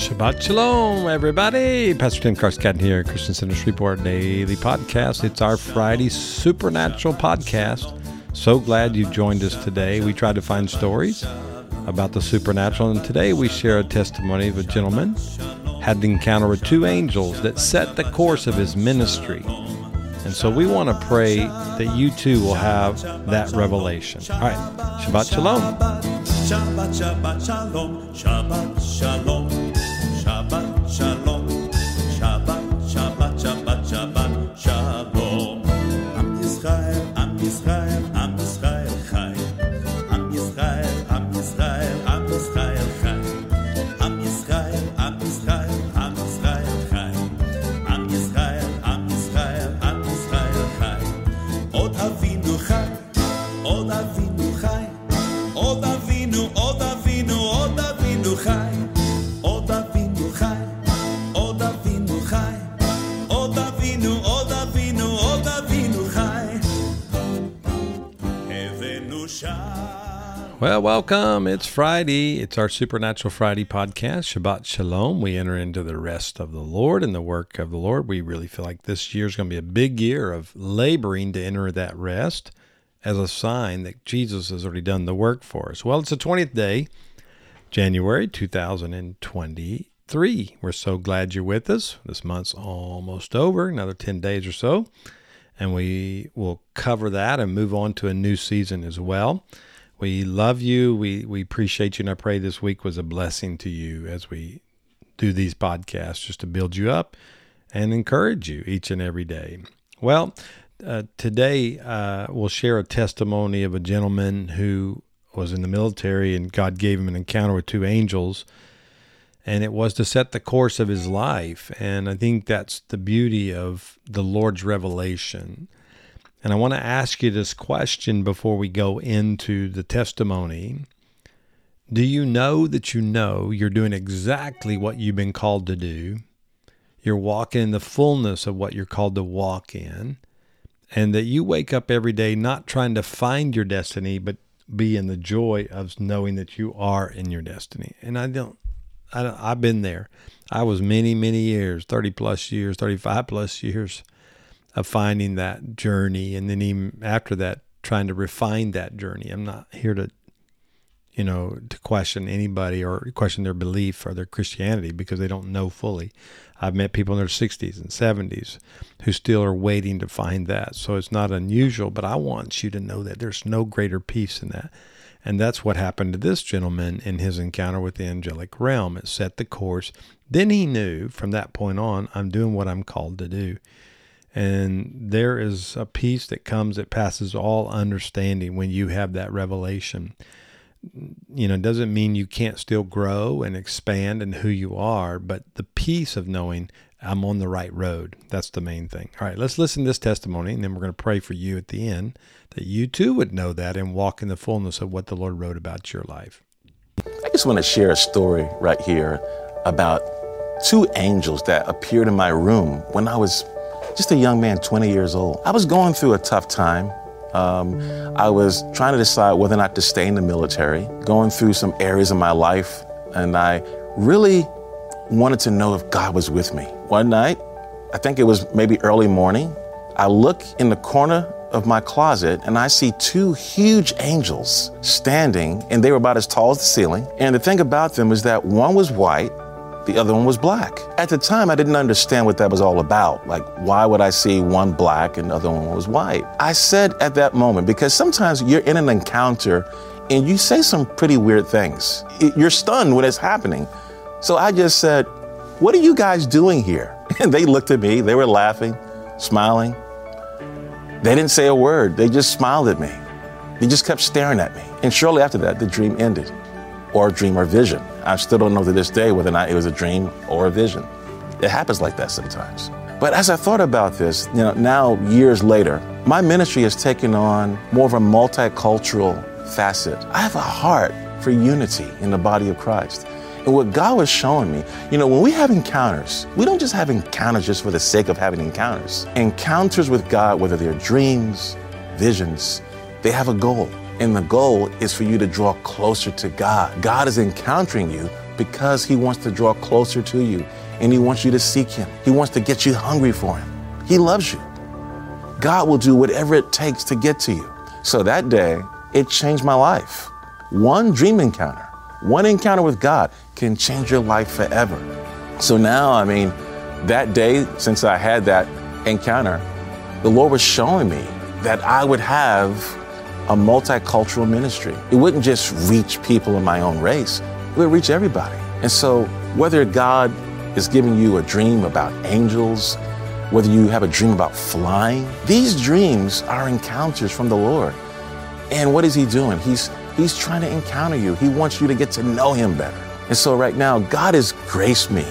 Shabbat Shalom, everybody. Pastor Tim Carscadden here, Christian Center Shreveport Daily Podcast. It's our Friday Supernatural Podcast. So glad you joined us today. We try to find stories about the supernatural, and today we share a testimony of a gentleman had an encounter with two angels that set the course of his ministry. And so we want to pray that you too will have that revelation. All right, Shabbat Shalom. Shabbat, Shalom, Shabbat, Shalom, Well, welcome. It's Friday. It's our Supernatural Friday podcast, Shabbat Shalom. We enter into the rest of the Lord and the work of the Lord. We really feel like this year is going to be a big year of laboring to enter that rest as a sign that Jesus has already done the work for us. Well, it's the 20th day, January 2023. We're so glad you're with us. This month's almost over, another 10 days or so. And we will cover that and move on to a new season as well. We love you. We, we appreciate you. And I pray this week was a blessing to you as we do these podcasts just to build you up and encourage you each and every day. Well, uh, today uh, we'll share a testimony of a gentleman who was in the military and God gave him an encounter with two angels. And it was to set the course of his life. And I think that's the beauty of the Lord's revelation. And I want to ask you this question before we go into the testimony. Do you know that you know you're doing exactly what you've been called to do? You're walking in the fullness of what you're called to walk in and that you wake up every day not trying to find your destiny, but be in the joy of knowing that you are in your destiny. And I don't, I don't, I've been there. I was many, many years, 30 plus years, 35 plus years of finding that journey. And then even after that, trying to refine that journey. I'm not here to, you know, to question anybody or question their belief or their Christianity because they don't know fully. I've met people in their 60s and 70s who still are waiting to find that. So it's not unusual, but I want you to know that there's no greater peace in that. And that's what happened to this gentleman in his encounter with the angelic realm. It set the course. Then he knew from that point on, I'm doing what I'm called to do. And there is a peace that comes that passes all understanding when you have that revelation you know, doesn't mean you can't still grow and expand in who you are, but the peace of knowing I'm on the right road. That's the main thing. All right, let's listen to this testimony, and then we're going to pray for you at the end that you too would know that and walk in the fullness of what the Lord wrote about your life. I just want to share a story right here about two angels that appeared in my room when I was just a young man, 20 years old. I was going through a tough time. Um, I was trying to decide whether or not to stay in the military, going through some areas of my life, and I really wanted to know if God was with me. One night, I think it was maybe early morning, I look in the corner of my closet and I see two huge angels standing, and they were about as tall as the ceiling. And the thing about them is that one was white the other one was black. At the time, I didn't understand what that was all about. Like, why would I see one black and the other one was white? I said at that moment, because sometimes you're in an encounter and you say some pretty weird things. You're stunned when it's happening. So I just said, What are you guys doing here? And they looked at me, they were laughing, smiling. They didn't say a word, they just smiled at me. They just kept staring at me. And shortly after that, the dream ended or dream or vision. I still don't know to this day whether or not it was a dream or a vision. It happens like that sometimes. But as I thought about this, you know, now years later, my ministry has taken on more of a multicultural facet. I have a heart for unity in the body of Christ. And what God was showing me, you know, when we have encounters, we don't just have encounters just for the sake of having encounters. Encounters with God, whether they're dreams, visions, they have a goal. And the goal is for you to draw closer to God. God is encountering you because He wants to draw closer to you and He wants you to seek Him. He wants to get you hungry for Him. He loves you. God will do whatever it takes to get to you. So that day, it changed my life. One dream encounter, one encounter with God can change your life forever. So now, I mean, that day, since I had that encounter, the Lord was showing me that I would have a multicultural ministry. It wouldn't just reach people in my own race, it would reach everybody. And so, whether God is giving you a dream about angels, whether you have a dream about flying, these dreams are encounters from the Lord. And what is He doing? He's He's trying to encounter you. He wants you to get to know Him better. And so, right now, God has graced me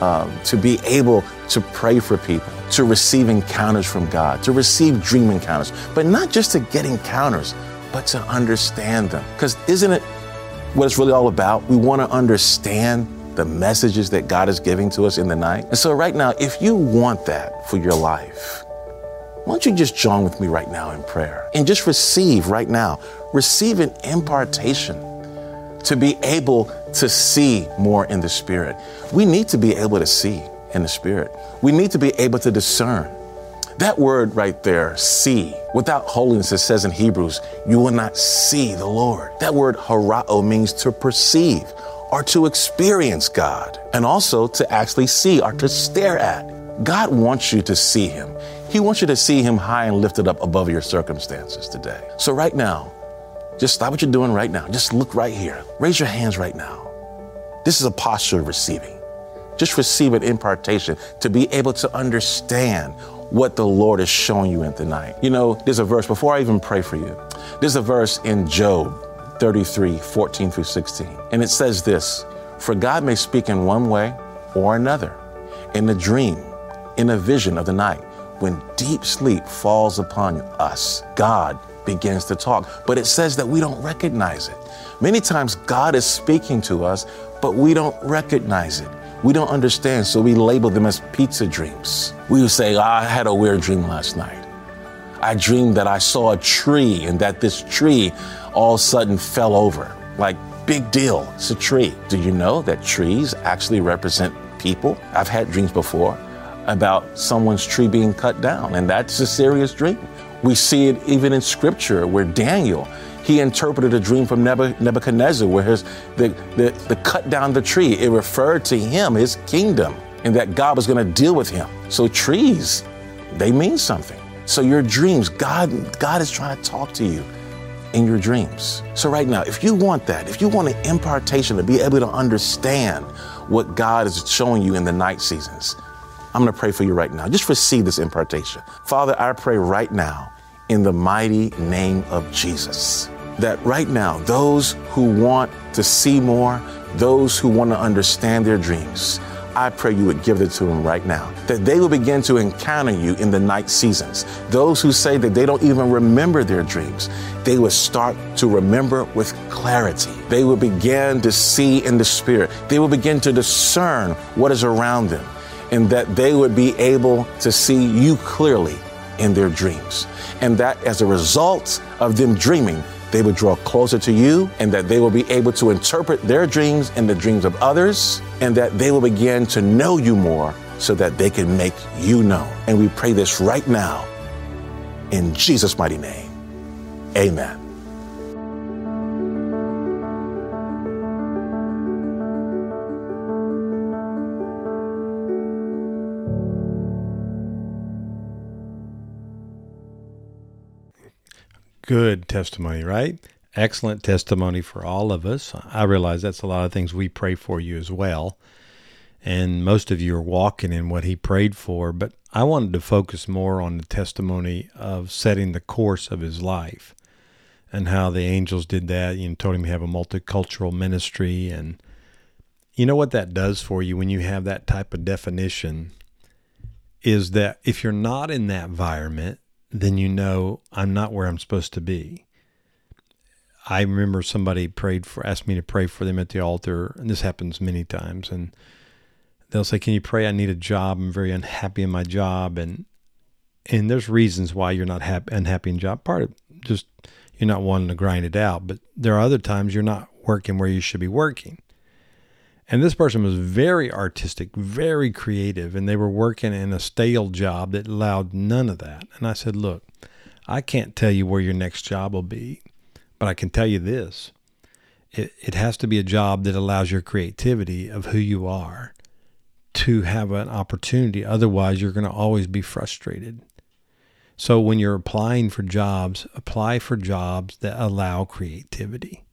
um, to be able to pray for people, to receive encounters from God, to receive dream encounters, but not just to get encounters, but to understand them. Because isn't it what it's really all about? We want to understand the messages that God is giving to us in the night. And so, right now, if you want that for your life, why don't you just join with me right now in prayer and just receive right now, receive an impartation to be able to see more in the Spirit. We need to be able to see in the Spirit. We need to be able to discern. That word right there, see, without holiness, it says in Hebrews, you will not see the Lord. That word harao means to perceive or to experience God, and also to actually see or to stare at. God wants you to see Him. He wants you to see Him high and lifted up above your circumstances today. So, right now, just stop what you're doing right now. Just look right here. Raise your hands right now. This is a posture of receiving. Just receive an impartation to be able to understand what the Lord is showing you in the night. You know, there's a verse, before I even pray for you, there's a verse in Job 33, 14 through 16. And it says this For God may speak in one way or another, in a dream, in a vision of the night. When deep sleep falls upon us, God begins to talk. But it says that we don't recognize it. Many times God is speaking to us, but we don't recognize it. We don't understand, so we label them as pizza dreams. We would say, oh, I had a weird dream last night. I dreamed that I saw a tree and that this tree all of a sudden fell over. Like, big deal, it's a tree. Do you know that trees actually represent people? I've had dreams before about someone's tree being cut down, and that's a serious dream. We see it even in scripture where Daniel, he interpreted a dream from Nebuchadnezzar where his, the, the, the cut down the tree, it referred to him, his kingdom, and that God was going to deal with him. So trees, they mean something. So your dreams, God, God is trying to talk to you in your dreams. So right now, if you want that, if you want an impartation to be able to understand what God is showing you in the night seasons, I'm going to pray for you right now. Just receive this impartation. Father, I pray right now in the mighty name of Jesus that right now, those who want to see more, those who want to understand their dreams, I pray you would give it to them right now. That they will begin to encounter you in the night seasons. Those who say that they don't even remember their dreams, they will start to remember with clarity. They will begin to see in the spirit. They will begin to discern what is around them and that they would be able to see you clearly in their dreams. And that as a result of them dreaming, they would draw closer to you and that they will be able to interpret their dreams and the dreams of others and that they will begin to know you more so that they can make you known. And we pray this right now in Jesus' mighty name. Amen. Good testimony, right? Excellent testimony for all of us. I realize that's a lot of things we pray for you as well. And most of you are walking in what he prayed for, but I wanted to focus more on the testimony of setting the course of his life and how the angels did that. You know, told him to have a multicultural ministry. And you know what that does for you when you have that type of definition is that if you're not in that environment, then you know I'm not where I'm supposed to be. I remember somebody prayed for asked me to pray for them at the altar, and this happens many times. And they'll say, "Can you pray? I need a job. I'm very unhappy in my job." And and there's reasons why you're not happy, unhappy in job. Part of just you're not wanting to grind it out, but there are other times you're not working where you should be working. And this person was very artistic, very creative, and they were working in a stale job that allowed none of that. And I said, Look, I can't tell you where your next job will be, but I can tell you this it, it has to be a job that allows your creativity of who you are to have an opportunity. Otherwise, you're going to always be frustrated. So when you're applying for jobs, apply for jobs that allow creativity.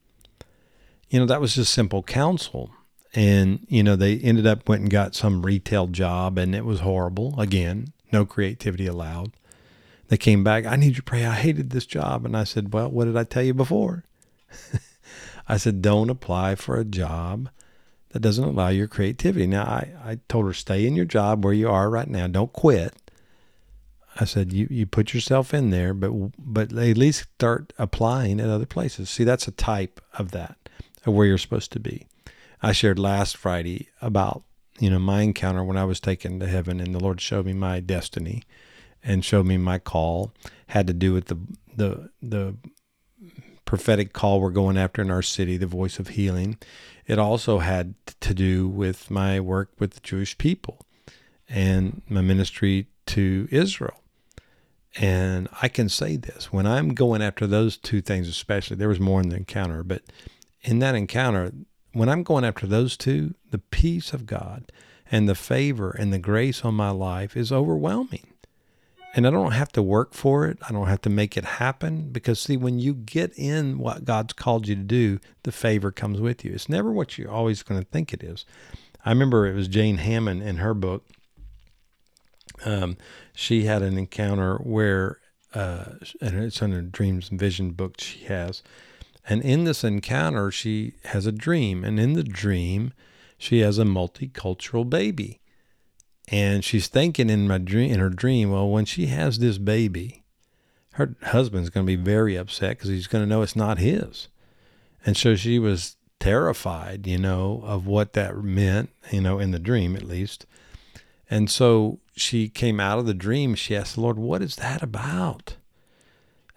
You know, that was just simple counsel and you know they ended up went and got some retail job and it was horrible. Again no creativity allowed. They came back i need you to pray i hated this job. And i said well what did i tell you before? I said don't apply for a job that doesn't allow your creativity. Now i, I told her stay in your job where you are right now. Don't quit. I said you, you put yourself in there but but at least start applying at other places. See that's a type of that of where you're supposed to be I shared last Friday about, you know, my encounter when I was taken to heaven and the Lord showed me my destiny and showed me my call had to do with the the the prophetic call we're going after in our city, the voice of healing. It also had to do with my work with the Jewish people and my ministry to Israel. And I can say this when I'm going after those two things, especially, there was more in the encounter, but in that encounter, when I'm going after those two, the peace of God and the favor and the grace on my life is overwhelming. And I don't have to work for it. I don't have to make it happen because, see, when you get in what God's called you to do, the favor comes with you. It's never what you're always going to think it is. I remember it was Jane Hamon in her book. Um, she had an encounter where, uh, and it's in a dreams and vision book she has, and in this encounter, she has a dream. And in the dream, she has a multicultural baby. And she's thinking in my dream, in her dream, well, when she has this baby, her husband's going to be very upset because he's going to know it's not his. And so she was terrified, you know, of what that meant, you know, in the dream at least. And so she came out of the dream. She asked the Lord, What is that about?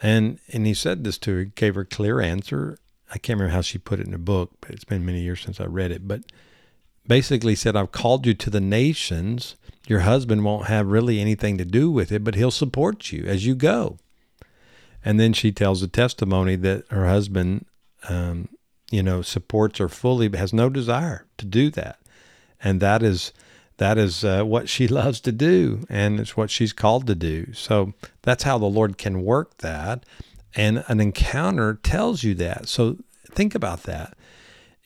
And and he said this to her, gave her a clear answer. I can't remember how she put it in a book, but it's been many years since I read it. But basically said, I've called you to the nations. Your husband won't have really anything to do with it, but he'll support you as you go. And then she tells a testimony that her husband, um, you know, supports her fully, but has no desire to do that. And that is that is uh, what she loves to do and it's what she's called to do. So that's how the Lord can work that. And an encounter tells you that. So think about that.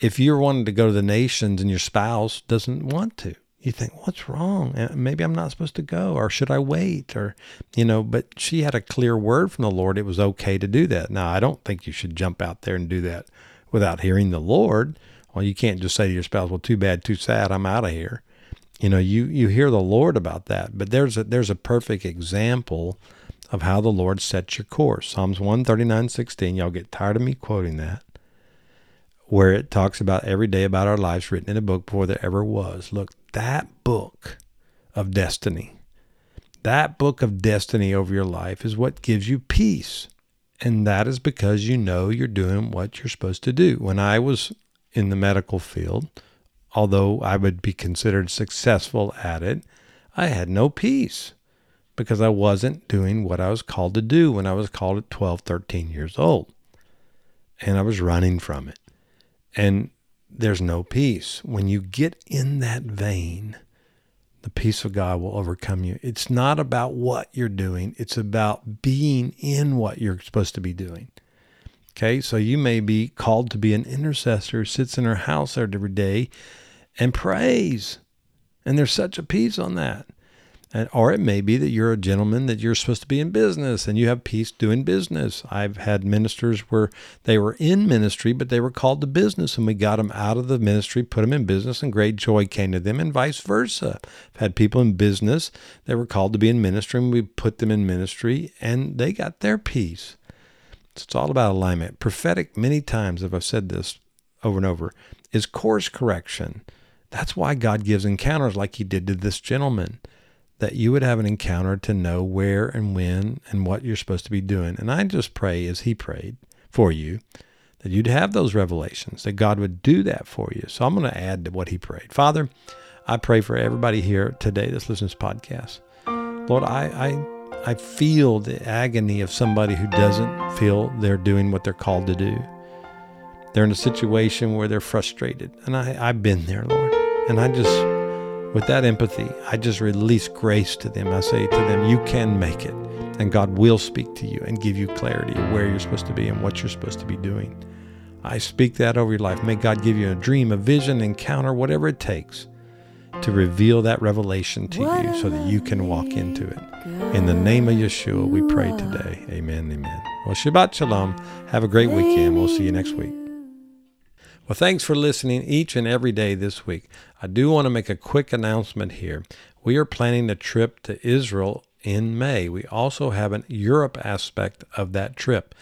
If you're wanting to go to the nations and your spouse doesn't want to, you think, what's wrong? Uh, maybe I'm not supposed to go, or should I wait? Or, you know, but she had a clear word from the Lord. It was okay to do that. Now, I don't think you should jump out there and do that without hearing the Lord. Well, you can't just say to your spouse, well, too bad, too sad, I'm out of here. You know, you you hear the Lord about that, but there's a there's a perfect example of how the Lord sets your course. Psalms 139, 16. Y'all get tired of me quoting that. Where it talks about every day about our lives written in a book before there ever was. Look, that book of destiny, that book of destiny over your life is what gives you peace. And that is because you know you're doing what you're supposed to do. When I was in the medical field, although I would be considered successful at it, I had no peace because I wasn't doing what I was called to do when I was called at 12, 13 years old. And I was running from it. And there's no peace. When you get in that vein, the peace of God will overcome you. It's not about what you're doing, it's about being in what you're supposed to be doing. Okay, so you may be called to be an intercessor, who sits in her house every day and prays. And there's such a peace on that. And, or it may be that you're a gentleman that you're supposed to be in business and you have peace doing business. I've had ministers where they were in ministry, but they were called to business, and we got them out of the ministry, put them in business, and great joy came to them, and vice versa. I've had people in business that were called to be in ministry, and we put them in ministry, and they got their peace. It's all about alignment. Prophetic, many times, if I've said this over and over, is course correction. That's why God gives encounters like he did to this gentleman, that you would have an encounter to know where and when and what you're supposed to be doing. And I just pray as he prayed for you that you'd have those revelations, that God would do that for you. So I'm going to add to what he prayed. Father, I pray for everybody here today that's listening to this podcast. Lord, I, I, I feel the agony of somebody who doesn't feel they're doing what they're called to do. They're in a situation where they're frustrated. And I, I've been there, Lord. And I just, with that empathy, I just release grace to them. I say to them, You can make it. And God will speak to you and give you clarity of where you're supposed to be and what you're supposed to be doing. I speak that over your life. May God give you a dream, a vision, encounter, whatever it takes to reveal that revelation to you so that you can walk into it. In the name of Yeshua, we pray today. Amen. Amen. Well, Shabbat Shalom. Have a great weekend. We'll see you next week. Well, thanks for listening each and every day this week. I do want to make a quick announcement here. We are planning a trip to Israel in May. We also have an Europe aspect of that trip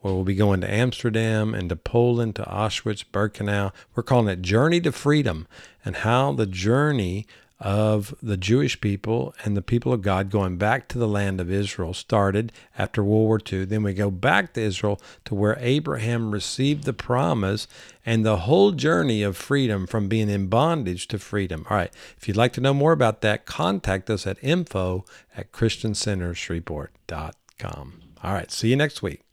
where we'll be going to Amsterdam and to Poland, to Auschwitz, Birkenau. We're calling it Journey to Freedom and how the journey of the Jewish people and the people of God going back to the land of Israel started after World War II. Then we go back to Israel to where Abraham received the promise and the whole journey of freedom from being in bondage to freedom. All right. If you'd like to know more about that, contact us at info at christiancentershreveport.com. All right. See you next week.